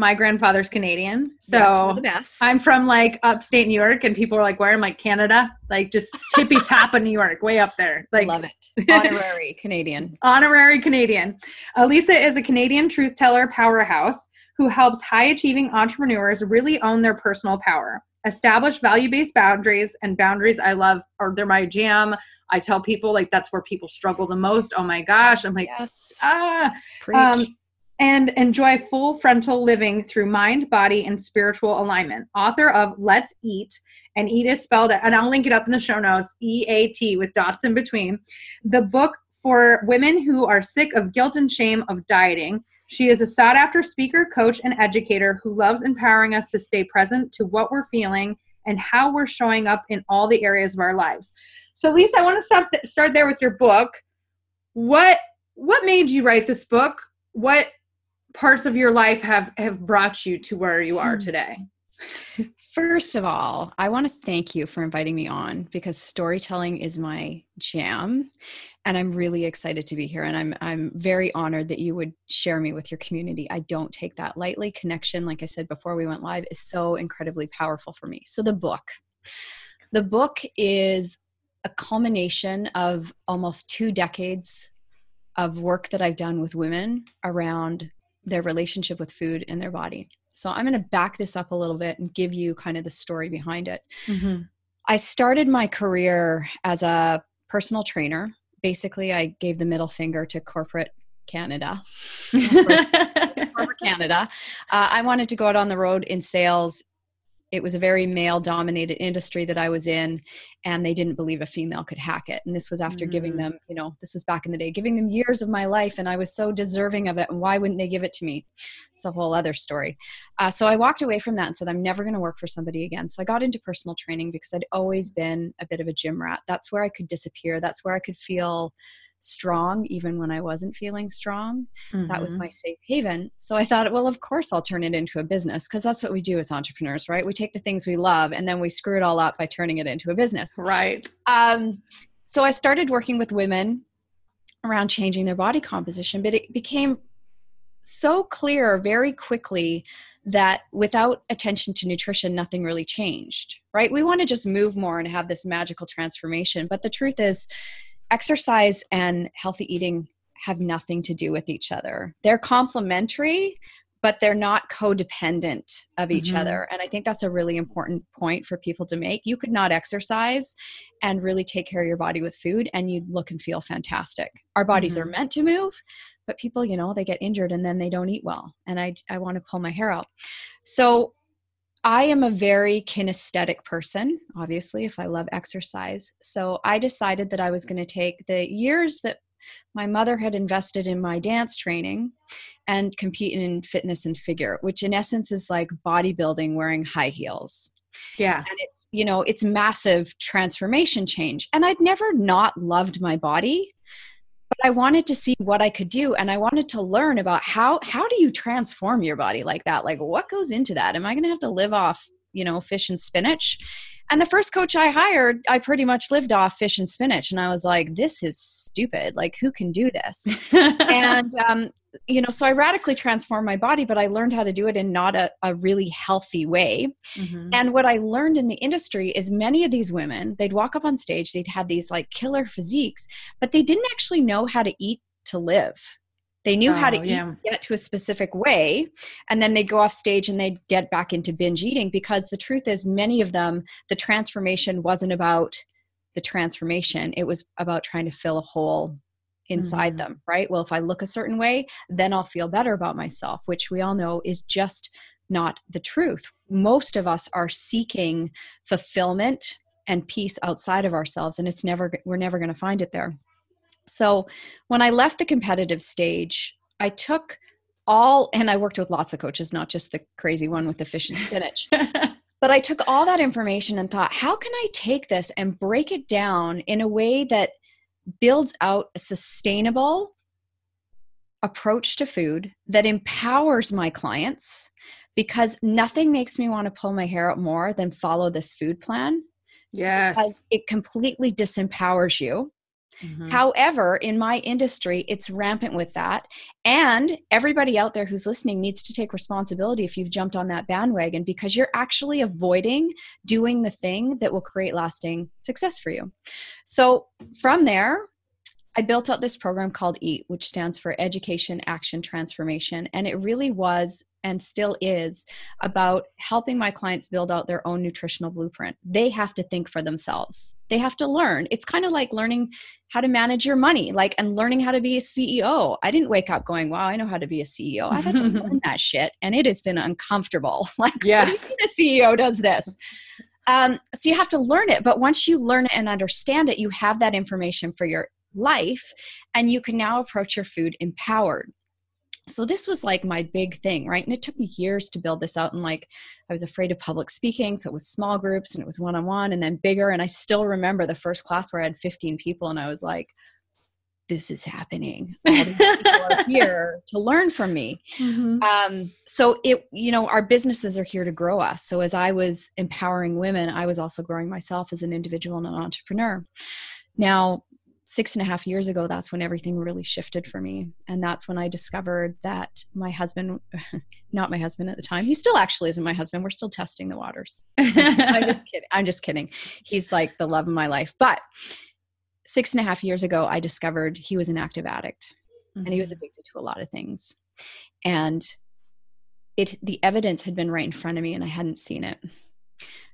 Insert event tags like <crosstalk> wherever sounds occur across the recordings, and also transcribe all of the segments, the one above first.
my grandfather's Canadian. So. I'm from like upstate New York and people are like, where? I'm like Canada, like just tippy top of New York, way up there. Like love it. <laughs> Honorary Canadian. Honorary Canadian. Elisa is a Canadian truth teller powerhouse who helps high achieving entrepreneurs really own their personal power. Establish value based boundaries and boundaries I love are they're my jam. I tell people like that's where people struggle the most. Oh my gosh. I'm like, yes. ah. Preach. Um, and enjoy full frontal living through mind, body, and spiritual alignment. Author of Let's Eat, and Eat is spelled, and I'll link it up in the show notes, E A T with dots in between. The book for women who are sick of guilt and shame of dieting. She is a sought after speaker, coach, and educator who loves empowering us to stay present to what we're feeling and how we're showing up in all the areas of our lives. So, Lisa, I want to start, start there with your book. What what made you write this book? What parts of your life have have brought you to where you are hmm. today? First of all, I want to thank you for inviting me on because storytelling is my jam and I'm really excited to be here and I'm I'm very honored that you would share me with your community. I don't take that lightly. Connection, like I said before we went live, is so incredibly powerful for me. So the book. The book is a culmination of almost 2 decades of work that I've done with women around their relationship with food and their body. So I'm going to back this up a little bit and give you kind of the story behind it. Mm-hmm. I started my career as a personal trainer. Basically, I gave the middle finger to corporate Canada. <laughs> corporate Canada. Uh, I wanted to go out on the road in sales it was a very male dominated industry that I was in, and they didn't believe a female could hack it. And this was after mm giving them, you know, this was back in the day, giving them years of my life, and I was so deserving of it. And why wouldn't they give it to me? It's a whole other story. Uh, so I walked away from that and said, I'm never going to work for somebody again. So I got into personal training because I'd always been a bit of a gym rat. That's where I could disappear, that's where I could feel strong even when I wasn't feeling strong. Mm-hmm. That was mm-hmm. my safe haven. So I thought, well, of course I'll turn it into a business because that's what we do as entrepreneurs, right? We take the things we love and then we screw it all up by turning it into a business. Right. Um, so I started working with women around changing their body composition, but it became so clear very quickly that without attention to nutrition, nothing really changed, right? We want to just move more and have this magical transformation. But the truth is, exercise and healthy eating have nothing to do with each other. They're complementary, but they're not codependent of each mm-hmm. other. And I think that's a really important point for people to make. You could not exercise and really take care of your body with food, and you'd look and feel fantastic. Our bodies mm-hmm. are meant to move, but people, you know, they get injured and then they don't eat well. And I, I want to pull my hair out. So I am a very kinesthetic person, obviously, if I love exercise. So I decided that I was going to take the years that my mother had invested in my dance training and compete in fitness and figure, which in essence is like bodybuilding wearing high heels. Yeah. And it's, you know, it's massive transformation change. And I'd never not loved my body I wanted to see what I could do and I wanted to learn about how how do you transform your body like that? Like what goes into that? Am I going to have to live off, you know, fish and spinach? And the first coach I hired, I pretty much lived off fish and spinach. And I was like, this is stupid. Like, who can do this? <laughs> and, um, you know, so I radically transformed my body, but I learned how to do it in not a, a really healthy way. Mm-hmm. And what I learned in the industry is many of these women, they'd walk up on stage, they'd have these like killer physiques, but they didn't actually know how to eat to live they knew oh, how to oh, yeah. eat, get to a specific way, and then they'd go off stage and they'd get back into binge eating because the truth is, many of them, the transformation wasn't about the transformation, it was about trying to fill a hole inside mm-hmm. them, right? Well, if I look a certain way, then I'll feel better about myself, which we all know is just not the truth. Most of us are seeking fulfillment and peace outside of ourselves, and it's never, we're never going to find it there. So when I left the competitive stage, I took all, and I worked with lots of coaches, not just the crazy one with the fish and spinach. <laughs> but I took all that information and thought, how can I take this and break it down in a way that builds out a sustainable approach to food that empowers my clients because nothing makes me want to pull my hair out more than follow this food plan. Yes. Because it completely disempowers you. Mm-hmm. However, in my industry, it's rampant with that. And everybody out there who's listening needs to take responsibility if you've jumped on that bandwagon because you're actually avoiding doing the thing that will create lasting success for you. So, from there, I built out this program called EAT, which stands for Education Action Transformation. And it really was and still is about helping my clients build out their own nutritional blueprint. They have to think for themselves, they have to learn. It's kind of like learning how to manage your money, like, and learning how to be a CEO. I didn't wake up going, wow, I know how to be a CEO. I've had to <laughs> learn that shit, and it has been uncomfortable. <laughs> Like, yes. a CEO does this? Um, so you have to learn it. But once you learn it and understand it, you have that information for your life and you can now approach your food empowered so this was like my big thing right? And it took me years to build this out and like i was afraid of public speaking so it was small groups and it was one-on-one and then bigger and i still remember the first class where i had 15 people and i was like this is happening. <laughs> All these people are here to learn from me. Mm-hmm. um, so it you know our businesses are here to grow us. So as i was empowering women i was also growing myself as an individual and an entrepreneur. Now six and a half years ago, that's when everything really shifted for me. And that's when I discovered that my husband, <laughs> not my husband at the time, he still actually isn't my husband. We're still testing the waters. <laughs> I'm just kidding. I'm just kidding. He's like the love of my life. But six and a half years ago, I discovered he was an active addict mm-hmm. and he was mm-hmm. addicted to a lot of things. And it, the evidence had been right in front of me and I hadn't seen it.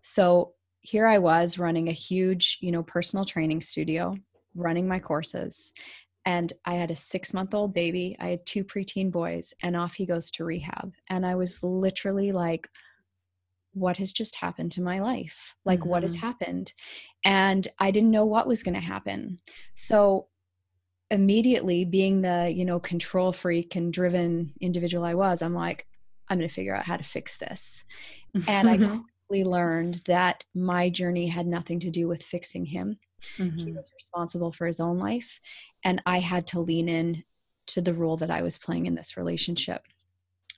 So here I was running a huge, you know, personal training studio running my courses and I had a six month old baby. I had two preteen boys, and off he goes to rehab. And I was literally like, what has just happened to my life? Like, mm-hmm. what has mm-hmm. happened? And I didn't know what was going to happen. So, immediately, being the, you know, control freak and driven individual I was, I'm like, I'm going to figure out how to fix this. And I <laughs> quickly learned that my journey had nothing to do with fixing him. Mm-hmm. He was responsible for his own life. And I had to lean in to the role that I was playing in this relationship.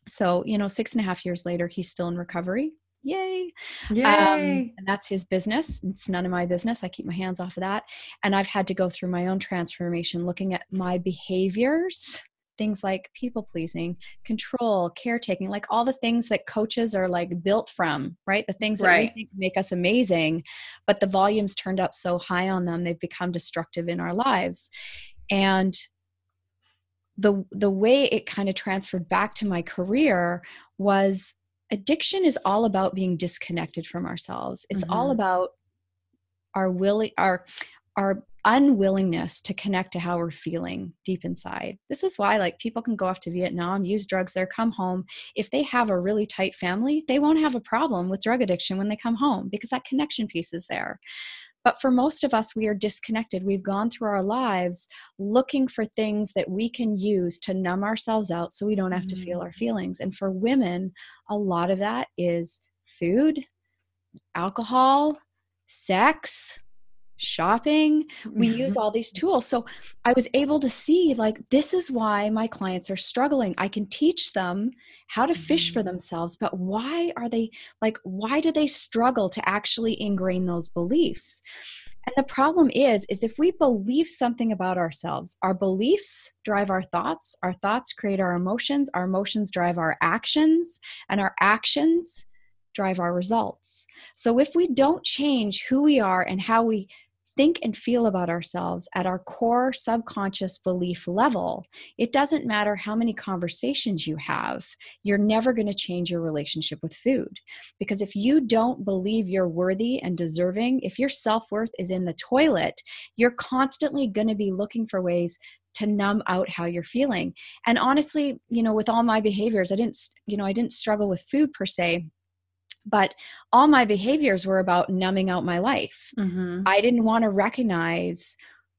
So, you know, six and a half years later, he's still in recovery. Yay. Yay. Um, and that's his business. It's none of my business. I keep my hands off of that. And I've had to go through my own transformation, looking at my behaviors things like people pleasing, control, caretaking, like all the things that coaches are like built from, right? The things that right. we think make us amazing, but the volumes turned up so high on them, they've become destructive in our lives. And the the way it kind of transferred back to my career was addiction is all about being disconnected from ourselves. It's mm-hmm. all about our willing our our unwillingness to connect to how we're feeling deep inside. This is why like people can go off to Vietnam, use drugs there, come home. If they have a really tight family, they won't have a problem with drug addiction when they come home because that connection piece is there. But for most of us, we are disconnected. We've gone through our lives looking for things that we can use to numb ourselves out so we don't have to feel our mm. feelings. And for women, a lot of that is food, alcohol, sex, shopping we use mm-hmm. all these tools so i was able to see like this is why my clients are struggling i can teach them how to fish for mm-hmm. themselves but why are they like why do they struggle to actually ingrain those beliefs and the problem is is if we believe something about ourselves our beliefs drive our thoughts our thoughts create our emotions our emotions drive our actions and our actions drive our results. So if we don't change who we are and how we think and feel about ourselves at our core subconscious belief level, it doesn't matter how many conversations you have, you're never going to change your relationship with food. Because if you don't believe you're worthy and deserving, if your self worth is in the toilet, you're constantly going to be looking for ways to numb out how you're feeling. And honestly, you know, with all my behaviors, I didn't, you know, I didn't struggle with food per se but all my behaviors were about numbing out my life. Mm-hmm. I didn't want to recognize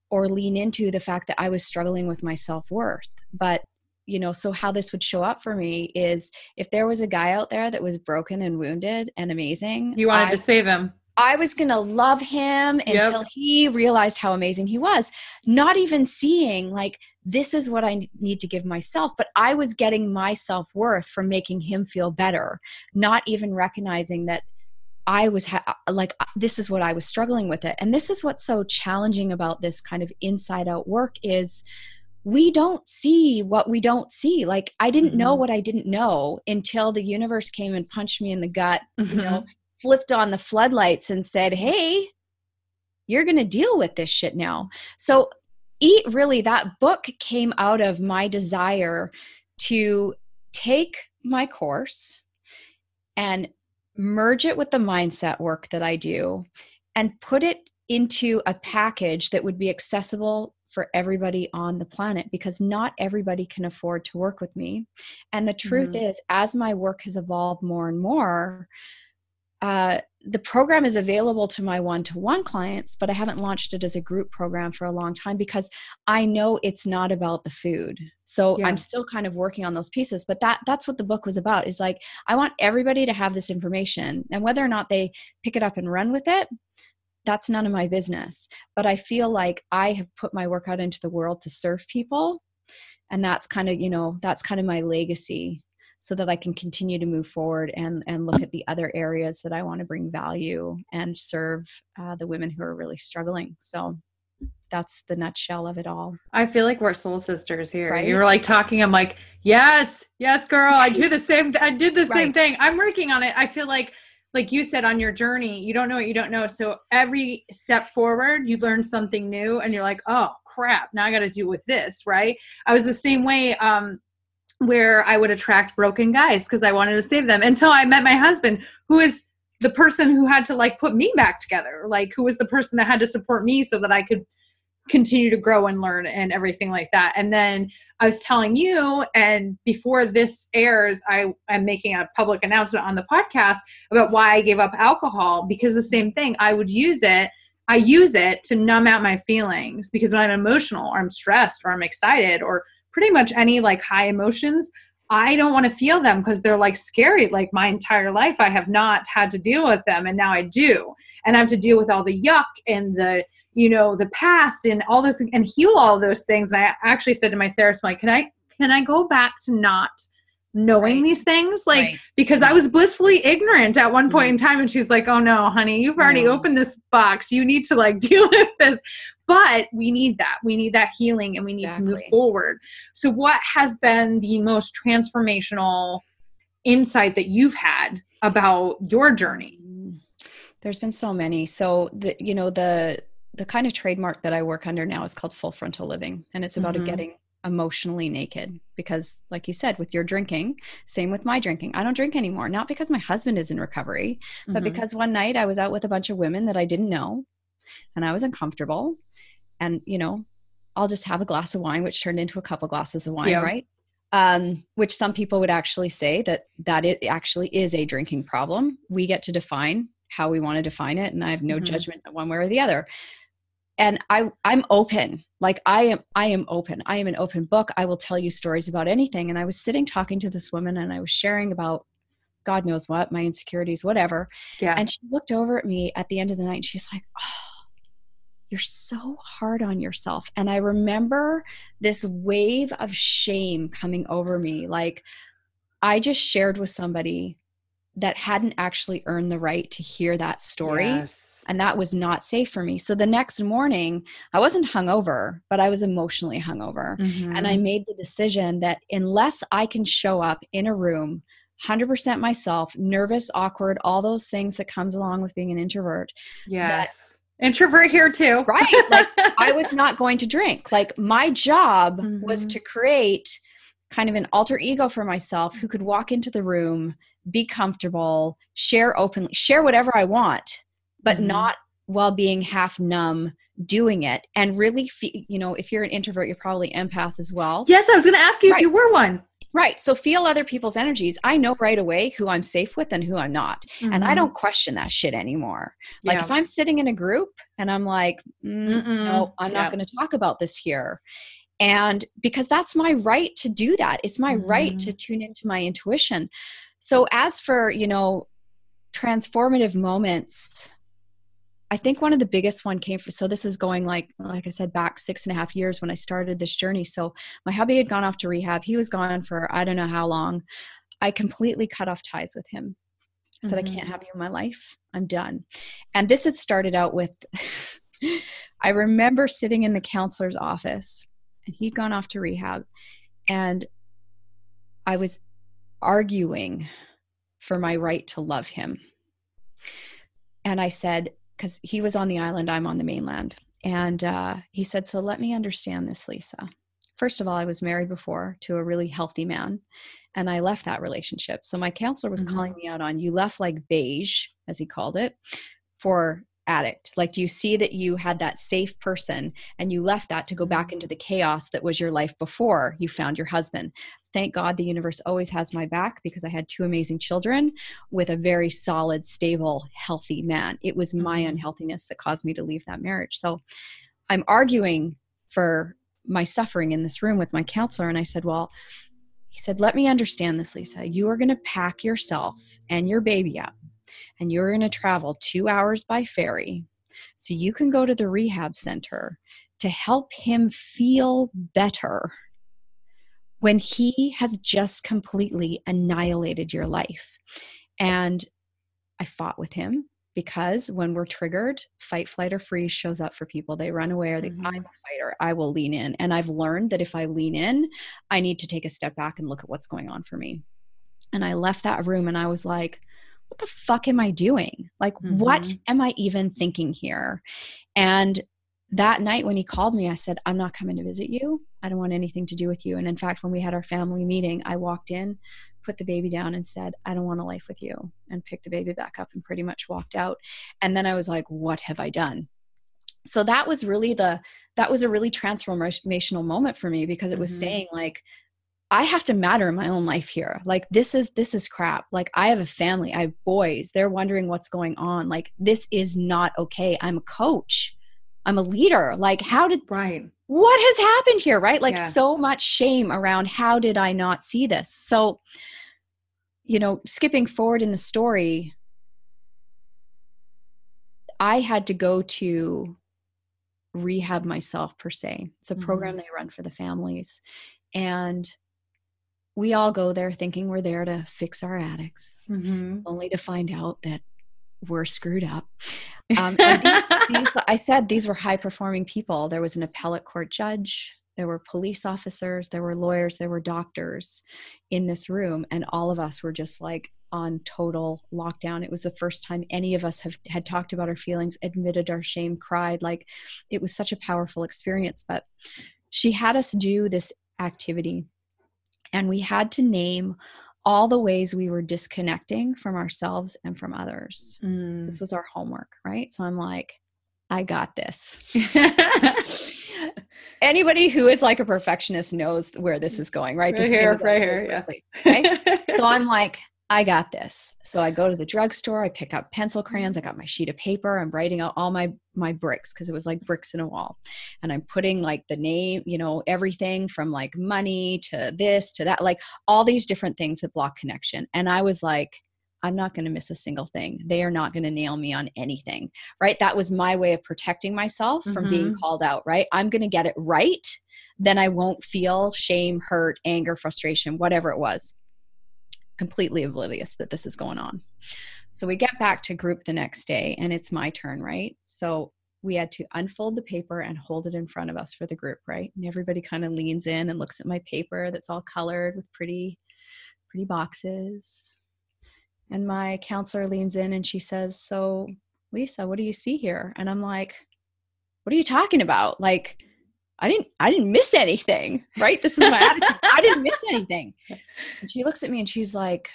or lean into the fact that I was struggling with my self worth. But you know so how this would show up for me is if there was a guy out there that was broken and wounded and amazing You wanted I, to save him. I was going to love him Yep. until he realized how amazing he was not even seeing like this is what I need to give myself but I was getting my self-worth from making him feel better not even recognizing that I was ha- like, uh, this is what I was struggling with it. And this is what's so challenging about this kind of inside out work is we don't see what we don't see. Like, I didn't know Mhm. what I didn't know until the universe came and punched me in the gut, you Mm-hmm. know, flipped on the floodlights and said, hey, you're going to deal with this shit now. So, eat really, that book came out of my desire to take my course and merge it with the mindset work that I do and put it into a package that would be accessible for everybody on the planet because not everybody can afford to work with me. And the truth Mhm. is, as my work has evolved more and more, uh, the program is available to my one to one clients, but I haven't launched it as a group program for a long time because I know it's not about the food. So Yeah. I'm still kind of working on those pieces, but that that's what the book was about. Is like I want everybody to have this information and whether or not they pick it up and run with it, that's none of my business. But I feel like I have put my work out into the world to serve people and that's kind of, you know, that's kind of my legacy so that I can continue to move forward and and look at the other areas that I want to bring value and serve uh, the women who are really struggling. So that's the nutshell of it all. I feel like we're soul sisters here. Right? You were like talking. I'm like, yes, yes, girl. I do <laughs> the same. I did the same thing. I'm working on it. I feel like, like you said on your journey, you don't know what you don't know. So every step forward, you learn something new, and you're like, oh crap, now I got to deal with this. Right? I was the same way. Um, where I would attract broken guys because I wanted to save them until I met my husband, who is the person who had to like put me back together, like who was the person that had to support me so that I could continue to grow and learn and everything like that. And then I was telling you, and before this airs, I am making a public announcement on the podcast about why I gave up alcohol because the same thing, I would use it. I use it to numb out my feelings because when I'm emotional or I'm stressed or I'm excited or pretty much any like high emotions, I don't want to feel them because they're like scary. Like my entire life, I have not had to deal with them, and now I do. And I have to deal with all the yuck and the you know the past and all those and heal all those things and i actually said to my therapist like can i can i go back to not knowing Right. these things like Right. because i was blissfully ignorant at one point mm-hmm. in time and she's like oh no honey you've already No. opened this box you need to like <laughs> deal with this but we need that we need that healing and we need to move forward so what has been the most transformational insight that you've had about your journey There's been so many. So the you know the the kind of trademark that I work under now is called full frontal living, and it's about Mhm. getting emotionally naked because like you said with your drinking same with my drinking i don't drink anymore not because my husband is in recovery but Mhm. because one night i was out with a bunch of women that i didn't know and i was uncomfortable. And you know i'll just have a glass of wine which turned into a couple glasses of wine Yeah. right? Um, which some people would actually say that that it actually is a drinking problem. We get to define how we want to define it and i have no Mhm. judgment one way or the other. And i i'm open. Like i am i am open. I am an open book. I will tell you stories about anything. And i was sitting talking to this woman and i was sharing about god knows what my insecurities whatever. Yeah. And she looked over at me at the end of the night and she's like oh you're so hard on yourself and i remember this wave of shame coming over me like i just shared with somebody that hadn't actually earned the right to hear that story Yes. and that was not safe for me. So the next morning, I wasn't hungover, but I was emotionally hungover. And I Mhm. made the decision that unless I can show up in a room 100% myself, nervous, awkward, all those things that comes along with being an introvert, yes introvert here too right? Like <laughs> I was not going to drink. Like my job was Mhm. to create kind of an alter ego for myself who could walk into the room, be comfortable, share openly, share whatever I want, but Mhm. not while being half numb doing it and really feel, you know, if you're an introvert, you're probably empath as well. yes i was going to ask you Right. if you were one Right. So feel other people's energies. I know right away who I'm safe with and who I'm not. And I Mhm. don't question that shit anymore. Like Yeah. if I'm sitting in a group and I'm like, mm, no, I'm not Yeah. going to talk about this here. And because that's my right to do that, it's my mm-hmm. right to tune into my intuition. So, as for, you know, transformative moments, I think one of the biggest one came from, so this is going like, like I said, back six and a half years when I started this journey. So my hubby had gone off to rehab. He was gone for I don't know how long. I completely cut off ties with him. I said, mm-hmm. I can't have you in my life. I'm done. And this had started out with, <laughs> I remember sitting in the counselor's office and he'd gone off to rehab. And I was arguing for my right to love him. And I said, because he was on the island, I'm on the mainland. And uh, he said, So let me understand this, Lisa. First of all, I was married before to a really healthy man, and I left that relationship. So my counselor was mm-hmm. calling me out on you left like beige, as he called it, for addict? Like, do you see that you had that safe person and you left that to go back into the chaos that was your life before you found your husband? Thank God the universe always has my back because I had two amazing children with a very solid, stable, healthy man. It was my mm-hmm. unhealthiness that caused me to leave that marriage. So I'm arguing for my suffering in this room with my counselor. And I said, Well, he said, Let me understand this, Lisa. You are going to pack yourself and your baby up and you're going to travel two hours by ferry so you can go to the rehab center to help him feel better when he has just completely annihilated your life. And I fought with him because when we're triggered, fight, flight, or freeze shows up for people. They run away or they, mm-hmm. I'm a fighter, I will lean in. And I've learned that if I lean in, I need to take a step back and look at what's going on for me. And I left that room and I was like, what the fuck am I doing? Like, mm-hmm. what am I even thinking here? And that night when he called me, I said, I'm not coming to visit you. I don't want anything to do with you. And in fact, when we had our family meeting, I walked in, put the baby down, and said, I don't want a life with you, and picked the baby back up and pretty much walked out. And then I was like, what have I done? So that was really the, that was a really transformational moment for me because it was mm-hmm. saying, like, I have to matter in my own life here. Like this is this is crap. Like I have a family, I have boys. They're wondering what's going on. Like this is not okay. I'm a coach. I'm a leader. Like how did right. What has happened here, right? Like yeah. so much shame around how did I not see this? So you know, skipping forward in the story, I had to go to rehab myself per se. It's a program mm-hmm. they run for the families. And we all go there thinking we're there to fix our addicts, mm-hmm. only to find out that we're screwed up. <laughs> Um, these, these, I said these were high performing people. There was an appellate court judge, there were police officers, there were lawyers, there were doctors in this room, and all of us were just like on total lockdown. It was the first time any of us have had talked about our feelings, admitted our shame, cried. Like it was such a powerful experience. But she had us do this activity and we had to name all the ways we were disconnecting from ourselves and from others. Mm. This was our homework, right? So I'm like, I got this. <laughs> Anybody who is like a perfectionist knows where this is going, right? Right here, right here, yeah. Right? so I'm like, I got this. So I go to the drugstore, I pick up pencil crayons, I got my sheet of paper, I'm writing out all my my bricks because it was like bricks in a wall. And I'm putting like the name, you know, everything from like money to this to that, like all these different things that block connection. And I was like, I'm not going to miss a single thing. They are not going to nail me on anything. Right? That was my way of protecting myself from mm-hmm. being called out, right? I'm going to get it right, then I won't feel shame, hurt, anger, frustration, whatever it was completely oblivious that this is going on. So we get back to group the next day and it's my turn, right? So we had to unfold the paper and hold it in front of us for the group, right? And everybody kind of leans in and looks at my paper that's all colored with pretty pretty boxes. And my counselor leans in and she says, "So, Lisa, what do you see here?" And I'm like, "What are you talking about? Like I didn't I didn't miss anything, right? This is my attitude. I didn't miss anything. <laughs> And she looks at me and she's like,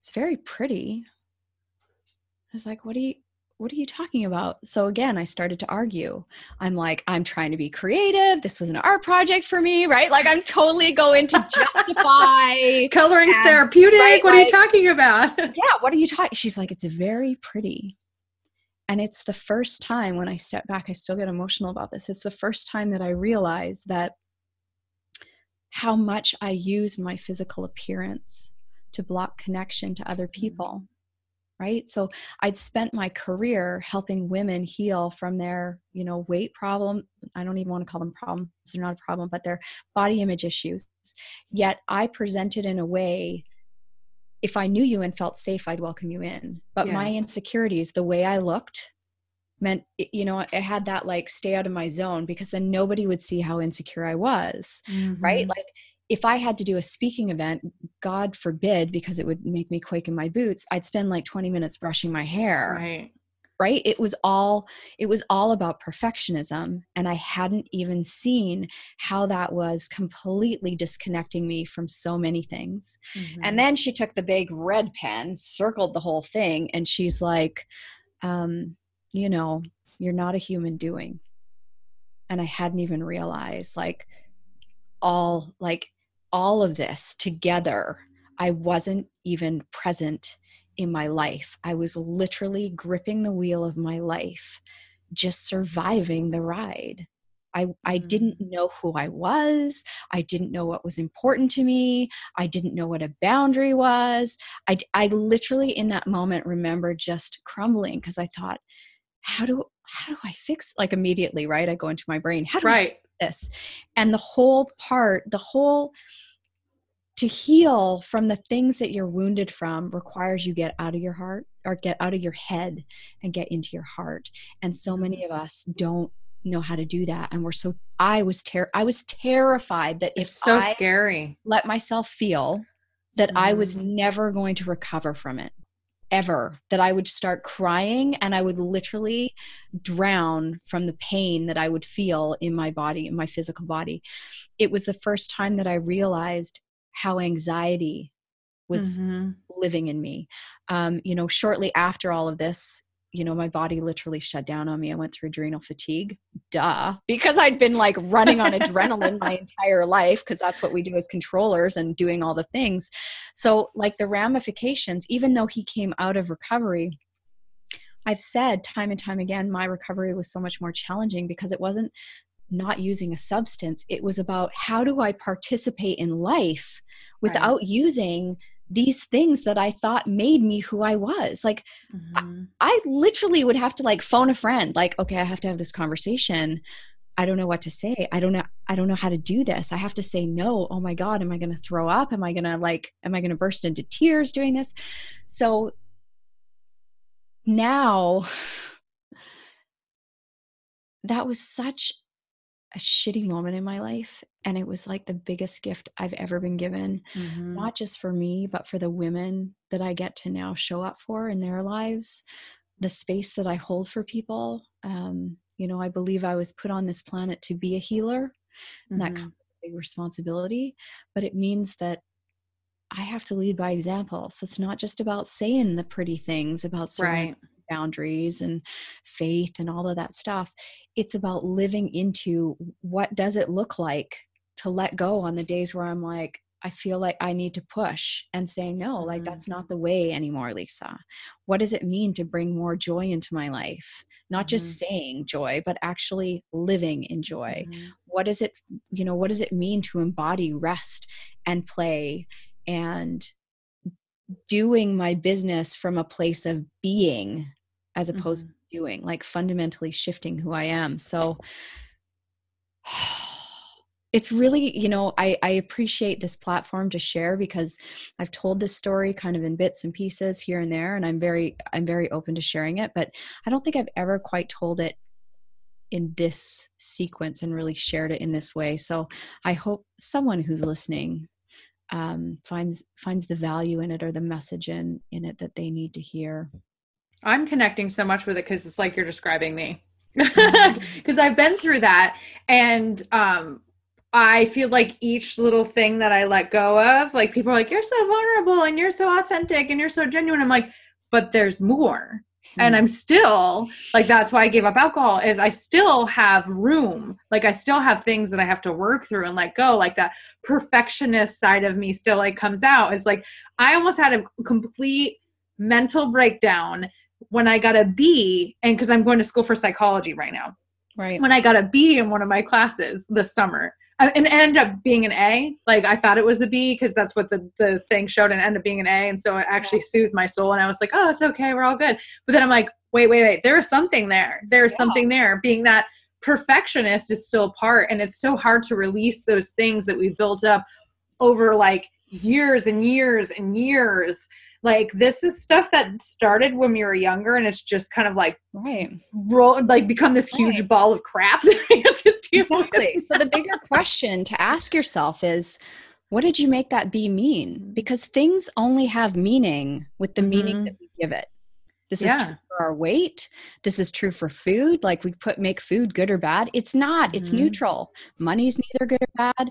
It's very pretty. I was like, What are you what are you talking about? So again, I started to argue. I'm like, I'm trying to be creative. This was an art project for me, right? Like I'm totally going to justify <laughs> coloring's and, therapeutic. Right, what like, are you talking about? <laughs> yeah, what are you talking? She's like, it's very pretty. And it's the first time when I step back, I still get emotional about this. It's the first time that I realize that how much I use my physical appearance to block connection to other mm-hmm. people. Right. So I'd spent my career helping women heal from their, you know, weight problem. I don't even want to call them problems. They're not a problem, but their body image issues. Yet I presented in a way if I knew you and felt safe, I'd welcome you in. But yeah. my insecurities, the way I looked, meant you know i had that like stay out of my zone because then nobody would see how insecure i was mm-hmm. right like if i had to do a speaking event god forbid because it would make me quake in my boots i'd spend like 20 minutes brushing my hair right right it was all it was all about perfectionism and i hadn't even seen how that was completely disconnecting me from so many things mm-hmm. and then she took the big red pen circled the whole thing and she's like um you know, you're not a human doing. And I hadn't even realized like all like all of this together. I wasn't even present in my life. I was literally gripping the wheel of my life, just surviving the ride. I, I mm-hmm. didn't know who I was. I didn't know what was important to me. I didn't know what a boundary was. I, I literally, in that moment, remember just crumbling because I thought, how do how do I fix like immediately, right? I go into my brain, how do right. I fix this? And the whole part, the whole to heal from the things that you're wounded from requires you get out of your heart or get out of your head and get into your heart. And so many of us don't know how to do that and we're so I was ter- I was terrified that if it's so I scary let myself feel that mm. I was mm. never going to recover from it ever that I would start crying and I would literally drown from the pain that I would feel in my body, in my physical body. It was the first time that I realized how anxiety was mm-hmm. living in me. Um, you know, shortly after all of this, you know, my body literally shut down on me. I went through adrenal fatigue. Duh. Because I'd been like running on adrenaline my <laughs> entire life, because that's what we do as controllers and doing all the things. So, like the ramifications, even though he came out of recovery, I've said time and time again, my recovery was so much more challenging because it wasn't not using a substance. It was about how do I participate in life without right. using these things that I thought made me who I was. Like mm-hmm. I, I, literally would have to like phone a friend, like, okay, I have to have this conversation. I don't know what to say. I don't know I don't know how to do this. I have to say no. Oh my god, am I going to throw up? Am I going to like am I going to burst into tears doing this? So now <sighs> that was such a shitty moment in my life and it was like the biggest gift I've ever been given mm-hmm. not just for me but for the women that I get to now show up for in their lives the space that I hold for people um, you know I believe I was put on this planet to be a healer and mm-hmm. that comes with a big responsibility but it means that I have to lead by example so it's not just about saying the pretty things about right boundaries and faith and all of that stuff it's about living into what does it look like to let go on the days where i'm like I feel like I need to push and say, no, like mm-hmm. that's not the way anymore, Lisa. What does it mean to bring more joy into my life? Not mm-hmm. just saying joy, but actually living in joy. Mm-hmm. What does it, you know, what does it mean to embody rest and play and doing my business from a place of being as opposed mm-hmm. to doing, like fundamentally shifting who I am. So <sighs> it's really, you know, I, I appreciate this platform to share because I've told this story kind of in bits and pieces here and there, and I'm very, I'm very open to sharing it, but I don't think I've ever quite told it in this sequence and really shared it in this way. So I hope someone who's listening um, finds finds the value in it or the message in in it that they need to hear. I'm connecting so much with it because it's like you're describing me. Because mm-hmm. <laughs> I've been through that. And um, I feel like each little thing that I let go of, like people are like, you're so vulnerable and you're so authentic and you're so genuine. I'm like, but there's more. Hmm. And I'm still like, that's why I gave up alcohol, is I still have room. Like, I still have things that I have to work through and let go. Like, that perfectionist side of me still like comes out. Is like, I almost had a complete mental breakdown when I got a B, and because I'm going to school for psychology right now, Right. when I got a B in one of my classes this summer, uh, and it ended up being an A. Like I thought it was a B because that's what the the thing showed, and ended up being an A. And so it actually soothed my soul, and I was like, oh, it's okay, we're all good. But then I'm like, wait, wait, wait, there's something there. There's Yeah. something there. Being that perfectionist is still part, and it's so hard to release those things that we built up over like years and years and years. Like this is stuff that started when we were younger, and it's just kind of like Right. roll, like become this huge Right. ball of crap <laughs> that we have to deal with. Exactly. so the bigger question to ask yourself is what did you make that be mean? Because things only have meaning with the meaning Mhm. that we give it. This is true for our weight. This is true for food. Like we put make food good or bad. It's not. It's Mhm. neutral. Money's neither good or bad.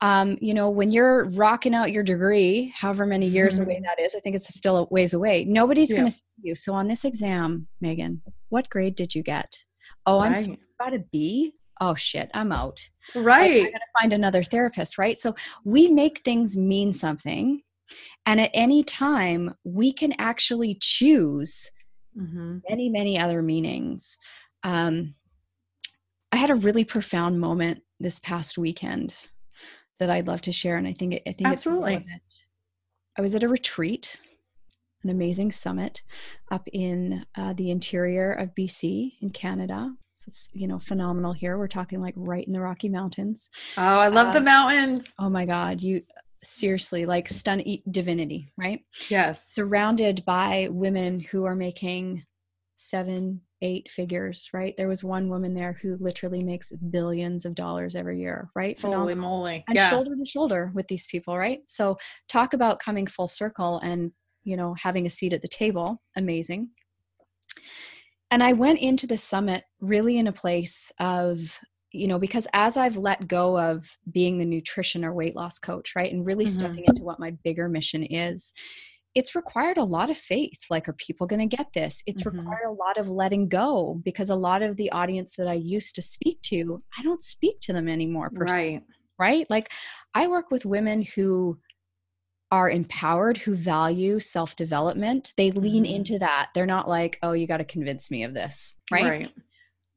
Um, you know, when you're rocking out your degree, however many years away Mhm. that is, I think it's still a ways away. Nobody's Yeah. going to see you. So on this exam, Megan, what grade did you get? Oh, I'm Right. got a B. Oh shit, I'm out. Right. I gotta find another therapist, right? So we make things mean something. And at any time, we can actually choose Mhm. many, many other meanings. Um, I had a really profound moment this past weekend that I'd love to share, and I think it, I think Absolutely. it's relevant. I was at a retreat, an amazing summit up in uh, the interior of BC in Canada. So it's you know phenomenal here. We're talking like right in the Rocky Mountains. Oh, I love the Um, mountains. Oh my God, you seriously like stun divinity, right? Yes. surrounded by women who are making seven, eight figures, right? There was one woman there who literally makes billions of dollars every year, right? Holy moly. And yeah. shoulder to shoulder with these people, right? So talk about coming full circle and, you know, having a seat at the table. Amazing. And I went into the summit really in a place of, you know, because as I've let go of being the nutrition or weight loss coach, right? And really Mhm. stepping into what my bigger mission is, it's required a lot of faith. Like, are people going to get this? It's Mhm. required a lot of letting go because a lot of the audience that I used to speak to, I don't speak to them anymore. Right. right? Like I work with women who are empowered, who value self development. They lean Mhm. into that. They're not like, oh, you got to convince me of this, right? Right.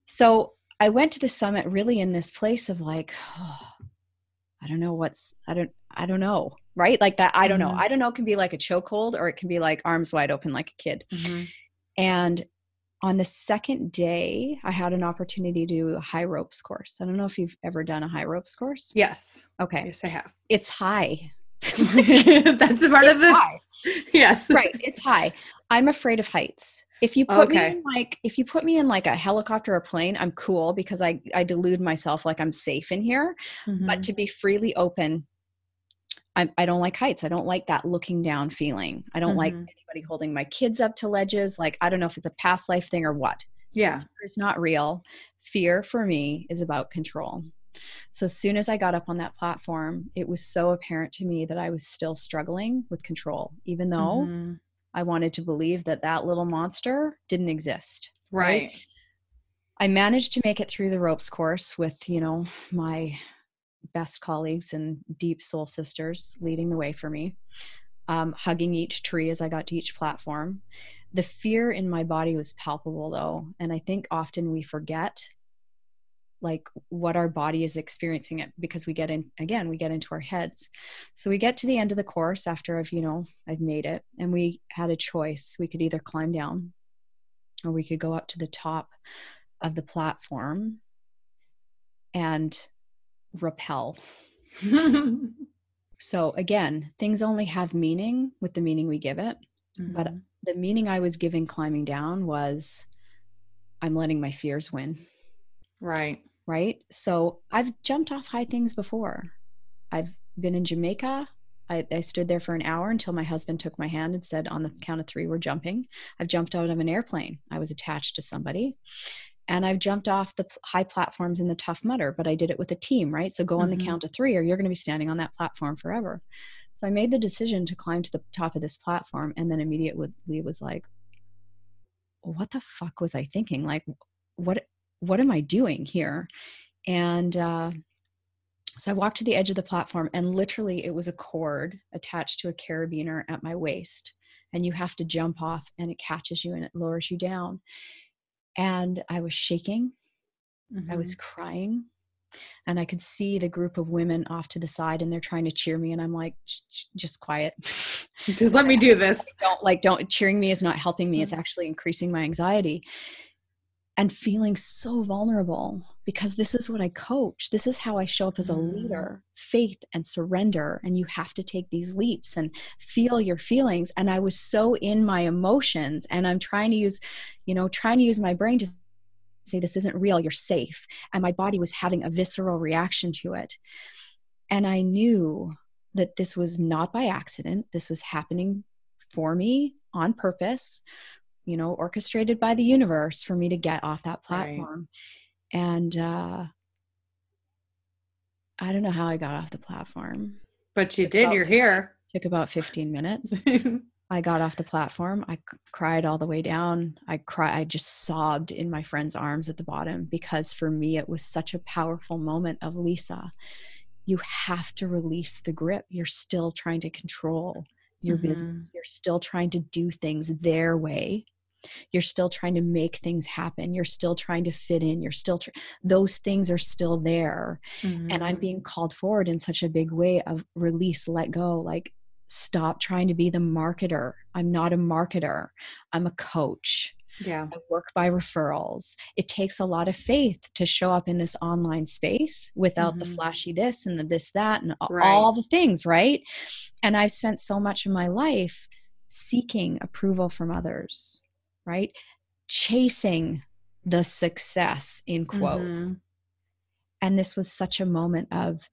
So I went to the summit really in this place of like, oh, <sighs> I don't know what's, I don't, I don't know, right? Like that, I don't know. Mhm. I don't know It can be like a chokehold or it can be like arms wide open like a kid. Mhm. And on the second day, I had an opportunity to do a high ropes course. I don't know if you've ever done a high ropes course. Yes. Okay. Yes, I have. It's high. <laughs> That's a part of It's the high. <laughs> yes. Right. It's high. I'm afraid of heights. If you put Okay. me in like if you put me in like a helicopter or plane, I'm cool because I I delude myself like I'm safe in here. But Mhm. to be freely open, I I don't like heights. I don't like that looking down feeling. I don't like Mhm. anybody holding my kids up to ledges. Like I don't know if it's a past life thing or what. yeah. Fear is not real. Fear for me is about control. So as soon as I got up on that platform, it was so apparent to me that I was still struggling with control, even though Mhm. I wanted to believe that that little monster didn't exist. Right. I managed to make it through the ropes course with, you know, my best colleagues and deep soul sisters leading the way for me, um, hugging each tree as I got to each platform. The fear in my body was palpable, though. And I think often we forget like what our body is experiencing it because we get in again we get into our heads so we get to the end of the course after i've you know i've made it and we had a choice we could either climb down or we could go up to the top of the platform and rappel <laughs> so again things only have meaning with the meaning we give it But- Mhm. the meaning i was giving climbing down was i'm letting my fears win right. right? So I've jumped off high things before. I've been in Jamaica. I, I stood there for an hour until my husband took my hand and said, On the count of three, we're jumping. I've jumped out of an airplane. I was attached to somebody. And I've jumped off the high platforms in the Tough Mudder, but I did it with a team, right? So go on Mhm. the count of three, or you're going to be standing on that platform forever. So I made the decision to climb to the top of this platform, and then immediately was like, "What the fuck was I thinking? Like, what what am I doing here?" And uh, so I walked to the edge of the platform, and literally, it was a cord attached to a carabiner at my waist, and you have to jump off and it catches you and it lowers you down and i was shaking mm-hmm. i was mm-hmm. crying and i could see the group of women off to the side and they're trying to cheer me and i'm like just quiet just let me do <laughs> this don't like don't cheering me is not helping me it's mm-hmm. actually increasing my anxiety and feeling so vulnerable because this is what I coach. This is how I show up as a mm. leader faith and surrender. And you have to take these leaps and feel your feelings. And I was so in my emotions, and I'm trying to use, you know, trying to use my brain to say, This isn't real, you're safe. And my body was having a visceral reaction to it. And I knew that this was not by accident, this was happening for me on purpose you know orchestrated by the universe for me to get off that platform. Right. and uh i don't know how i got off the platform. But you did you're 15, here. took about 15 minutes. <laughs> I got off the platform i c- cried all the way down. I cried i just sobbed in my friend's arms at the bottom because for me it was such a powerful moment of lisa you have to release the grip. You're still trying to control your mm-hmm. business. You're still trying to do things their way. You're still trying to make things happen. You're still trying to fit in. You're still, tr- those things are still there. Mm-hmm. And I'm mm-hmm. being called forward in such a big way of release, let go, like stop trying to be the marketer. I'm not a marketer, I'm a coach. Yeah. I work by referrals. It takes a lot of faith to show up in this online space without mm-hmm. the flashy this and the this, that, and right. all the things, right? And I've spent so much of my life seeking approval from others, right? Chasing the success in quotes. Mm-hmm. And this was such a moment of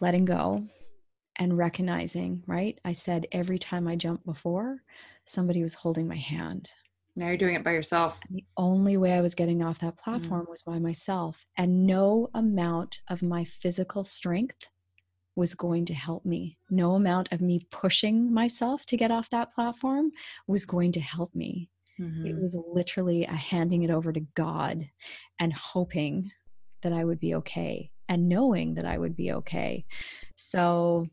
letting go and recognizing, right? I said every time I jumped before, somebody was holding my hand. Now you're doing it by yourself. And the only way I was getting off that platform mm. was by myself. And no amount of my physical strength was going to help me. No amount of me pushing myself to get off that platform was going to help me. Mm-hmm. It was literally a handing it over to God and hoping that I would be okay and knowing that I would be okay. So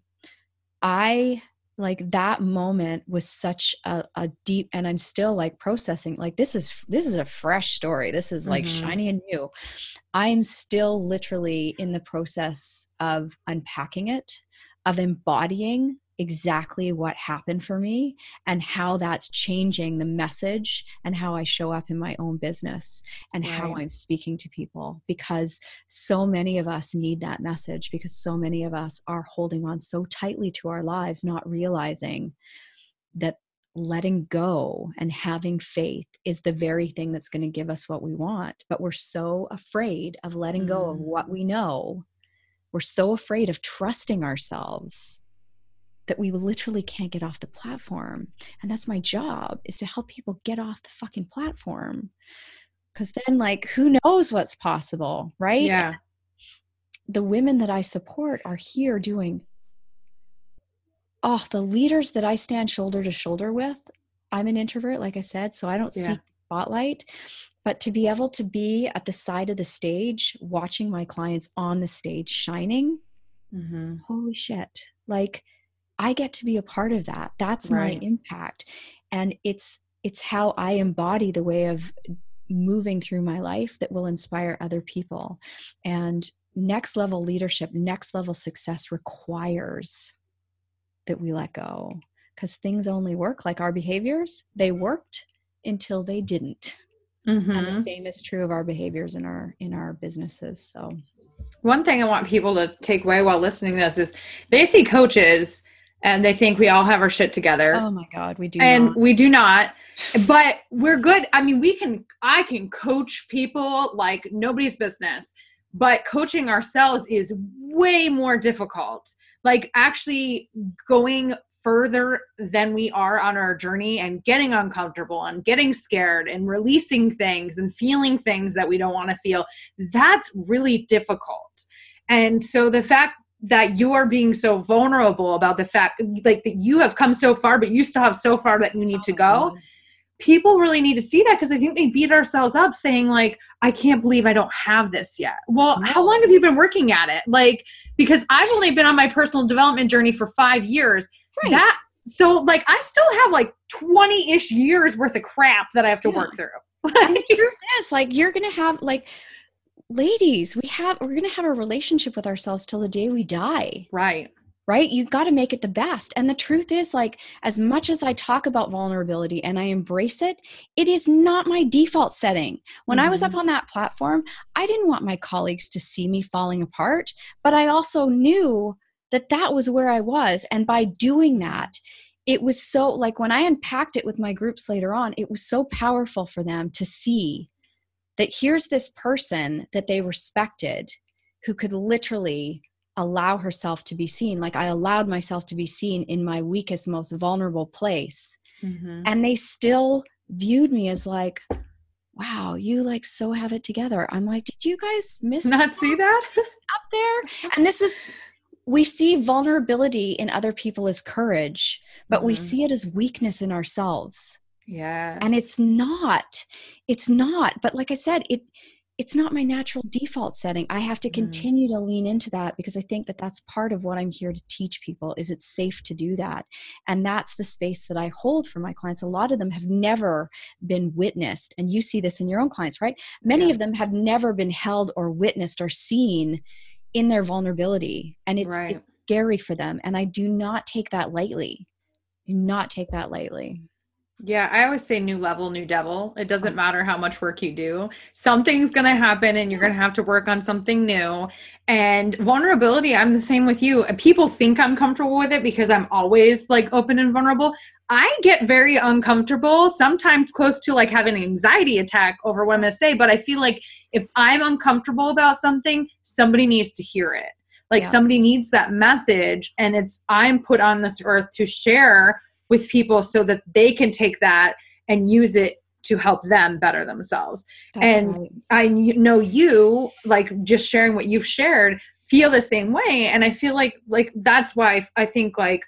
I like that moment was such a, a, deep and i'm still like processing like this is this is a fresh story this is like mm-hmm. shiny and new i'm still literally in the process of unpacking it of embodying exactly what happened for me and how that's changing the message and how I show up in my own business and right. how I'm speaking to people because so many of us need that message because so many of us are holding on so tightly to our lives not realizing that letting go and having faith is the very thing that's going to give us what we want but we're so afraid of letting mm. go of mm. what we know we're so afraid of trusting ourselves that we literally can't get off the platform. And that's my job is to help people get off the fucking platform. Cause then like who knows what's possible, right? Yeah. The women that I support are here doing oh, the leaders that I stand shoulder to shoulder with. I'm an introvert, like I said, so I don't yeah. see spotlight. But to be able to be at the side of the stage, watching my clients on the stage shining, mm-hmm. holy shit. Like I get to be a part of that. That's right. my impact. And it's it's how I embody the way of moving through my life that will inspire other people. And next level leadership, next level success requires that we let go because things only work like our behaviors, they worked until they didn't. Mm-hmm. And the mm-hmm. same is true of our behaviors in our in our businesses. So one thing I want people to take away while listening to this is they see coaches and they think we all have our shit together. Oh my god, we do. And not. we do not. But we're good. I mean, we can I can coach people like nobody's business. But coaching ourselves is way more difficult. Like actually going further than we are on our journey and getting uncomfortable and getting scared and releasing things and feeling things that we don't want to feel that's really difficult and so the fact that you're being so vulnerable about the fact like that you have come so far but you still have so far that you need oh to go mm-hmm. people really need to see that because I think we beat ourselves up saying like, I can't believe I don't have this yet. Well, no. how long have you been working at it? Like, because I've only been on my personal development journey for five years. Right. That so like I still have like 20-ish years worth of crap that I have to yeah. work through. and the <laughs> truth is like you're gonna have like ladies, we have we're gonna have a relationship with ourselves till the day we die. Right right? You got to make it the best. And the truth is, like, as much as I talk about vulnerability and I embrace it, it is not my default setting. When mm-hmm. I was up mm-hmm. on that platform, I didn't want my colleagues to see me falling apart, but I also knew that that was where I was. And by doing that, it was so like when I unpacked it with my groups later on, it was so powerful for them to see that here's this person that they respected who could literally allow herself to be seen. Like i allowed myself to be seen in my weakest most vulnerable place. Mm-hmm. and they still viewed me as like wow you like so have it together. I'm like did you guys miss not see that up <laughs> there? And this is we see vulnerability in other people as courage but mm-hmm. we see it as weakness in ourselves yeah and it's not it's not but like i said it it's not my natural default setting i have to mm. continue mm. to lean into that because i think that that's part of what i'm here to teach people is it's safe to do that and that's the space that i hold for my clients a lot of them have never been witnessed and you see this in your own clients right many yeah. of them have never been held or witnessed or seen in their vulnerability and it's, right. it's scary for them and i do not take that lightly do not take that lightly yeah, I always say new level, new devil. It doesn't mm-hmm. matter how much work you do. Something's going to happen and you're going to have to work on something new. And vulnerability, I'm the same with you. People think I'm comfortable with it because I'm always like open and vulnerable. I get very uncomfortable, sometimes close to like having an anxiety attack over what I'm going to say. But I feel like if I'm uncomfortable about something, somebody needs to hear it. Like yeah. somebody needs that message. And it's, I'm put on this earth to share with people so that they can take that and use it to help them better themselves. That's and right. I know you, like just sharing what you've shared, feel the same way. And I feel like like that's why I think like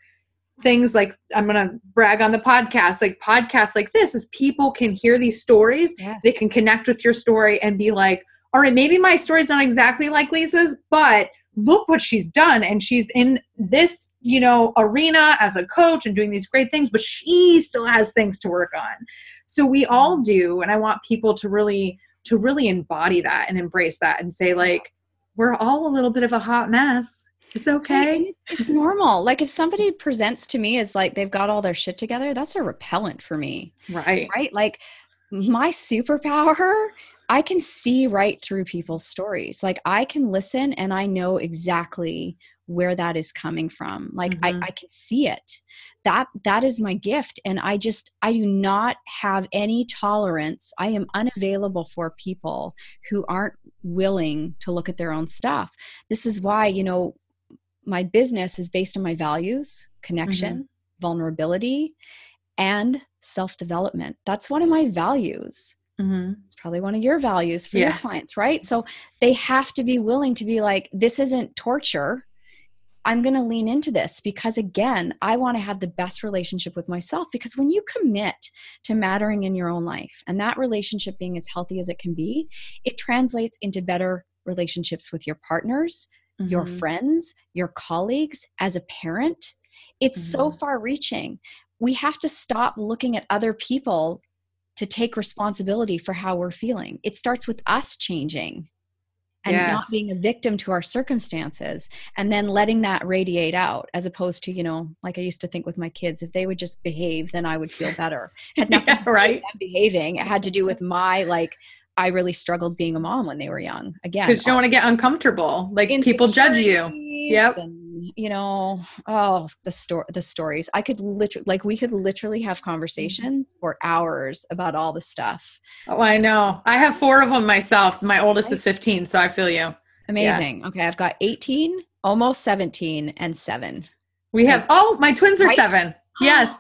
things like I'm gonna brag on the podcast, like podcasts like this is people can hear these stories, yes. they can connect with your story and be like, all right, maybe my story's not exactly like Lisa's, but look what she's done. And she's in this you know arena as a coach and doing these great things but she still has things to work on. So we all do. And i want people to really to really embody that and embrace that and say like we're all a little bit of a hot mess. It's okay. it's normal. Like if somebody presents to me as like they've got all their shit together that's a repellent for me. Right. Right? Like my superpower I can see right through people's stories. Like I can listen and I know exactly where that is coming from. Like mm-hmm. I, I can see it. That that is my gift. And I just I do not have any tolerance. I am unavailable for people who aren't willing to look at their own stuff. This is why, you know, my business is based on my values, connection, mm-hmm. vulnerability, and self-development. That's one of my values. Mm-hmm. It's probably one of your values for yes. your clients, right? So they have to be willing to be like, this isn't torture. I'm going to lean into this because, again, I want to have the best relationship with myself. Because when you commit to mattering in your own life and that relationship being as healthy as it can be, it translates into better relationships with your partners, mm-hmm. your friends, your colleagues, as a parent. It's mm-hmm. so far reaching. We have to stop looking at other people to take responsibility for how we're feeling. It starts with us changing and yes. not being a victim to our circumstances and then letting that radiate out as opposed to, you know, like I used to think with my kids, if they would just behave, then I would feel better. It had <laughs> nothing yeah, to do right. with behaving. It had to do with my like I really struggled being a mom when they were young. Again, because you don't want to get uncomfortable. Like people judge you. Yep. And you know, oh, the story, the stories. I could literally, like, we could literally have conversation for hours about all the stuff. Oh, I know. I have four of them myself. My oldest is 15, so I feel you. Amazing. Yeah. Okay, I've got 18, almost 17, and seven. We have. Oh, my twins are right? seven. <gasps> Yes.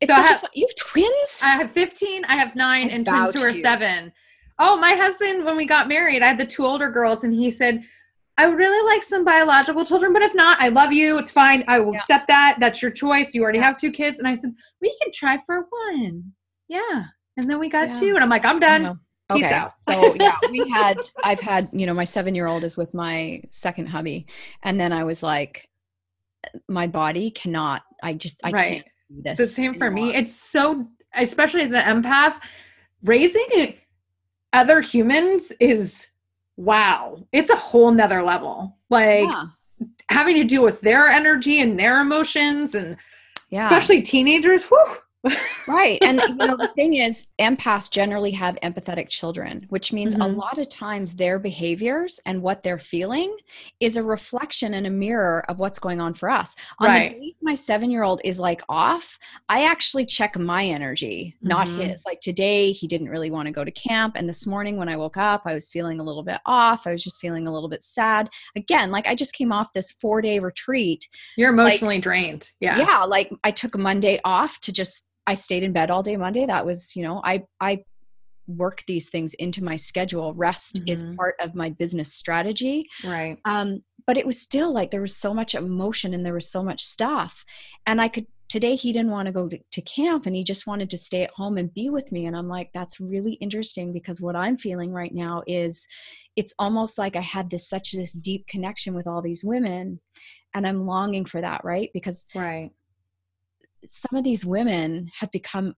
It's so such have, a fun, you have twins? I have 15, I have nine, and twins who are you. seven. Oh, my husband, when we got married, I had the two older girls, and he said, I would really like some biological children, but if not, I love you. It's fine. I will yeah. accept that. That's your choice. You already yeah. have two kids. And I said, we can try for one. Yeah. and then we got Yeah. two, and I'm like, I'm done. Uh-huh. Peace okay. out. so yeah, we had I've had, you know, my 7-year-old is with my second hubby and then I was like my body cannot I just I Right. can't do this. the same for me. It's so, especially as an empath, raising other humans is wow. It's a whole nother level. Like yeah. having to deal with their energy and their emotions, and Yeah. especially teenagers. Whew. Right and <laughs> you know the thing is empaths generally have empathetic children which means a Mhm. lot of times their behaviors and what they're feeling is a reflection and a mirror of what's going on for us on Right. the days my seven year old is like off i actually check my energy not Mhm. his like today he didn't really want to go to camp and this morning when i woke up i was feeling a little bit off i was just feeling a little bit sad again like i just came off this four day retreat You're emotionally drained. Yeah. yeah like i took monday off to just i stayed in bed all day monday that was you know i i work these things into my schedule rest is Mhm. part of my business strategy Right. um but it was still like there was so much emotion and there was so much stuff and i could today he didn't want to go to, to camp and he just wanted to stay at home and be with me and i'm like that's really interesting because what i'm feeling right now is it's almost like i had this such this deep connection with all these women and i'm longing for that right because Right. Some of these women have become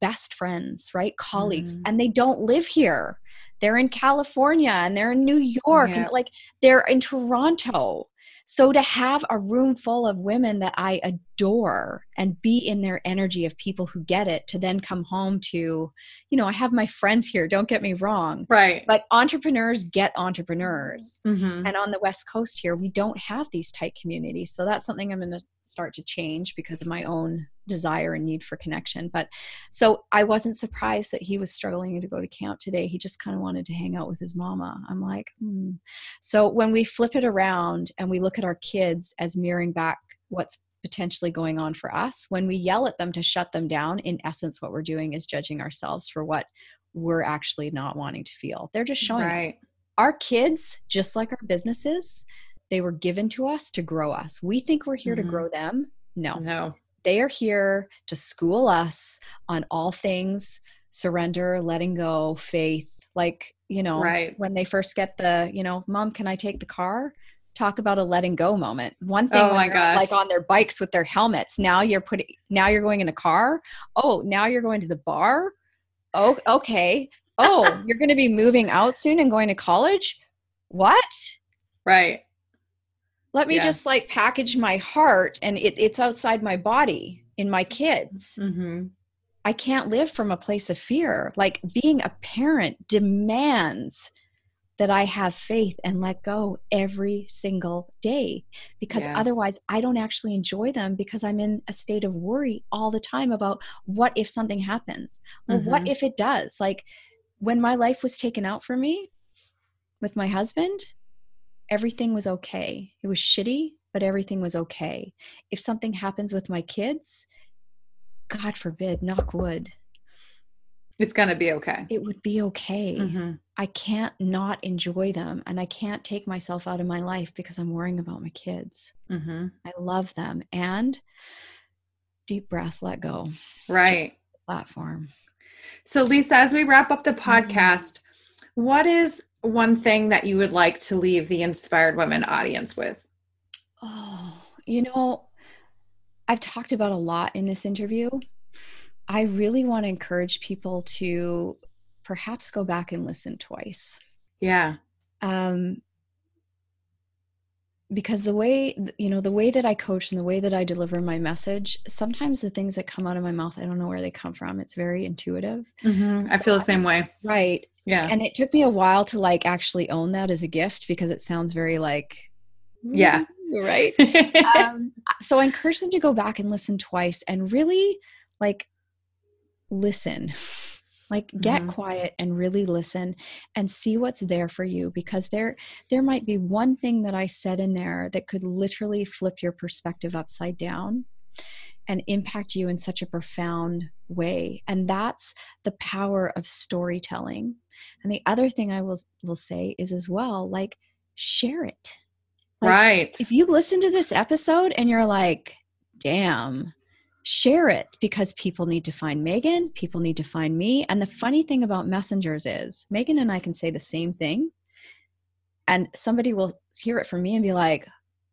best friends, right? Colleagues, Mhm. and they don't live here. They're in California and they're in New York Yeah. and like they're in Toronto. So to have a room full of women that I adore and be in their energy of people who get it to then come home to, you know, I have my friends here, don't get me wrong, Right. but entrepreneurs get entrepreneurs. Mhm. And on the West Coast here, we don't have these tight communities. So that's something I'm going to start to change because of my own desire and need for connection. But so I wasn't surprised that he was struggling to go to camp today. He just kind of wanted to hang out with his mama. I'm like, hmm. So when we flip it around and we look at our kids as mirroring back what's potentially going on for us, when we yell at them to shut them down, in essence, what we're doing is judging ourselves for what we're actually not wanting to feel. They're just showing us our kids, just like our businesses, they were given to us to grow us. We think we're here Mhm. to grow them. No, No. They are here to school us on all things surrender, letting go, faith. Like, you know, Right. when they first get the, you know, mom, can I take the car? Talk about a letting go moment. One thing Oh my they're, like on their bikes with their helmets. Now you're putting now you're going in a car. Oh, now you're going to the bar. Oh, okay. Oh, <laughs> you're going to be moving out soon and going to college. What? Right. Let me Yeah. just like package my heart and it, it's outside my body in my kids. Mm-hmm. I can't live from a place of fear. Like being a parent demands that I have faith and let go every single day because Yes. otherwise I don't actually enjoy them because I'm in a state of worry all the time about what if something happens? Well, what Mhm. if it does? Like when my life was taken out for me with my husband, everything was okay. It was shitty, but everything was okay. If something happens with my kids, God forbid, knock wood, It's gonna be okay. it would be okay. Mhm. I can't not enjoy them and I can't take myself out of my life because I'm worrying about my kids. Mhm. I love them. And deep breath, let go. Right. Platform. So, Lisa, as we wrap up the Mm-hmm. podcast, what is one thing that you would like to leave the inspired women audience with? Oh, you know, I've talked about a lot in this interview. I really want to encourage people to perhaps go back and listen twice. Yeah. Um, because the way you know the way that i coach and the way that i deliver my message sometimes the things that come out of my mouth i don't know where they come from it's very intuitive Mhm. I feel the same way. right Yeah. and it took me a while to like actually own that as a gift because it sounds very like Yeah. Right <laughs> um, so I encourage them to go back and listen twice and really like listen. Like get Mhm. quiet and really listen and see what's there for you because there there might be one thing that I said in there that could literally flip your perspective upside down and impact you in such a profound way and that's the power of storytelling. And the other thing I will will say is as well like share it. Like, right. if you listen to this episode and you're like, damn, share it because people need to find Megan, people need to find me. And the funny thing about messengers is Megan and I can say the same thing, and somebody will hear it from me and be like,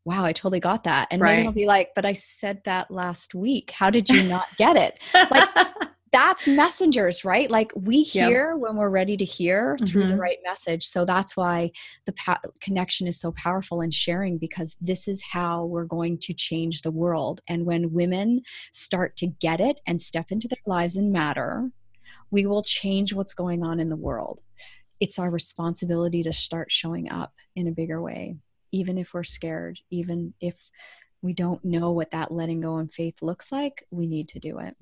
wow, I totally got that. And right. Megan will be like, but I said that last week. How did you not get it? <laughs> Like, that's messengers, right? Like we hear yep. when we're ready to hear through mm-hmm. the right message. So that's why the pa- connection is so powerful in sharing because this is how we're going to change the world. And when women start to get it and step into their lives and matter, we will change what's going on in the world. It's our responsibility to start showing up in a bigger way, even if we're scared, even if we don't know what that letting go and faith looks like, we need to do it.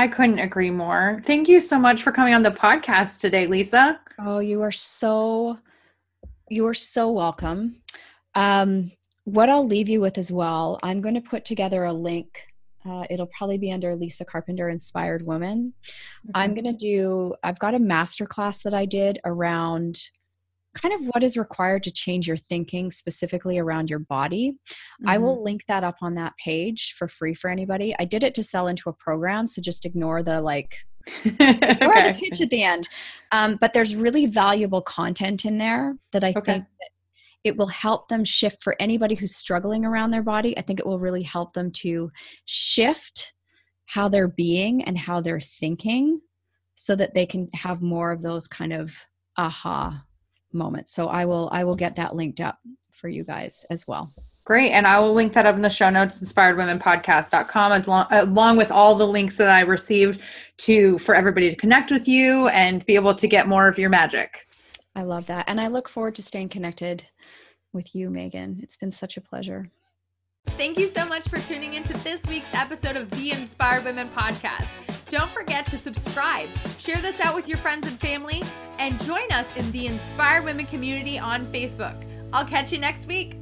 I couldn't agree more. Thank you so much for coming on the podcast today, Lisa. Oh, you are so you are so welcome. Um, what I'll leave you with as well, I'm going to put together a link. Uh, it'll probably be under Lisa Carpenter Inspired Woman. Mm-hmm. I'm going to do, I've got a master class that I did around kind of what is required to change your thinking specifically around your body. Mm-hmm. I will link that up on that page for free for anybody. I did it to sell into a program, so just ignore the like <laughs> ignore okay. the pitch at the end. Um, but there's really valuable content in there that I okay. think that it will help them shift for anybody who's struggling around their body. I think it will really help them to shift how they're being and how they're thinking so that they can have more of those kind of aha moment. So I will I will get that linked up for you guys as well. Great. And I will link that up in the show notes, inspiredwomenpodcast.com, as long, along with all the links that I received to for everybody to connect with you and be able to get more of your magic. I love that. And I look forward to staying connected with you, Megan. It's been such a pleasure. Thank you so much for tuning into this week's episode of the Inspired Women Podcast. Don't forget to subscribe, share this out with your friends and family, and join us in the Inspired Women community on Facebook. I'll catch you next week.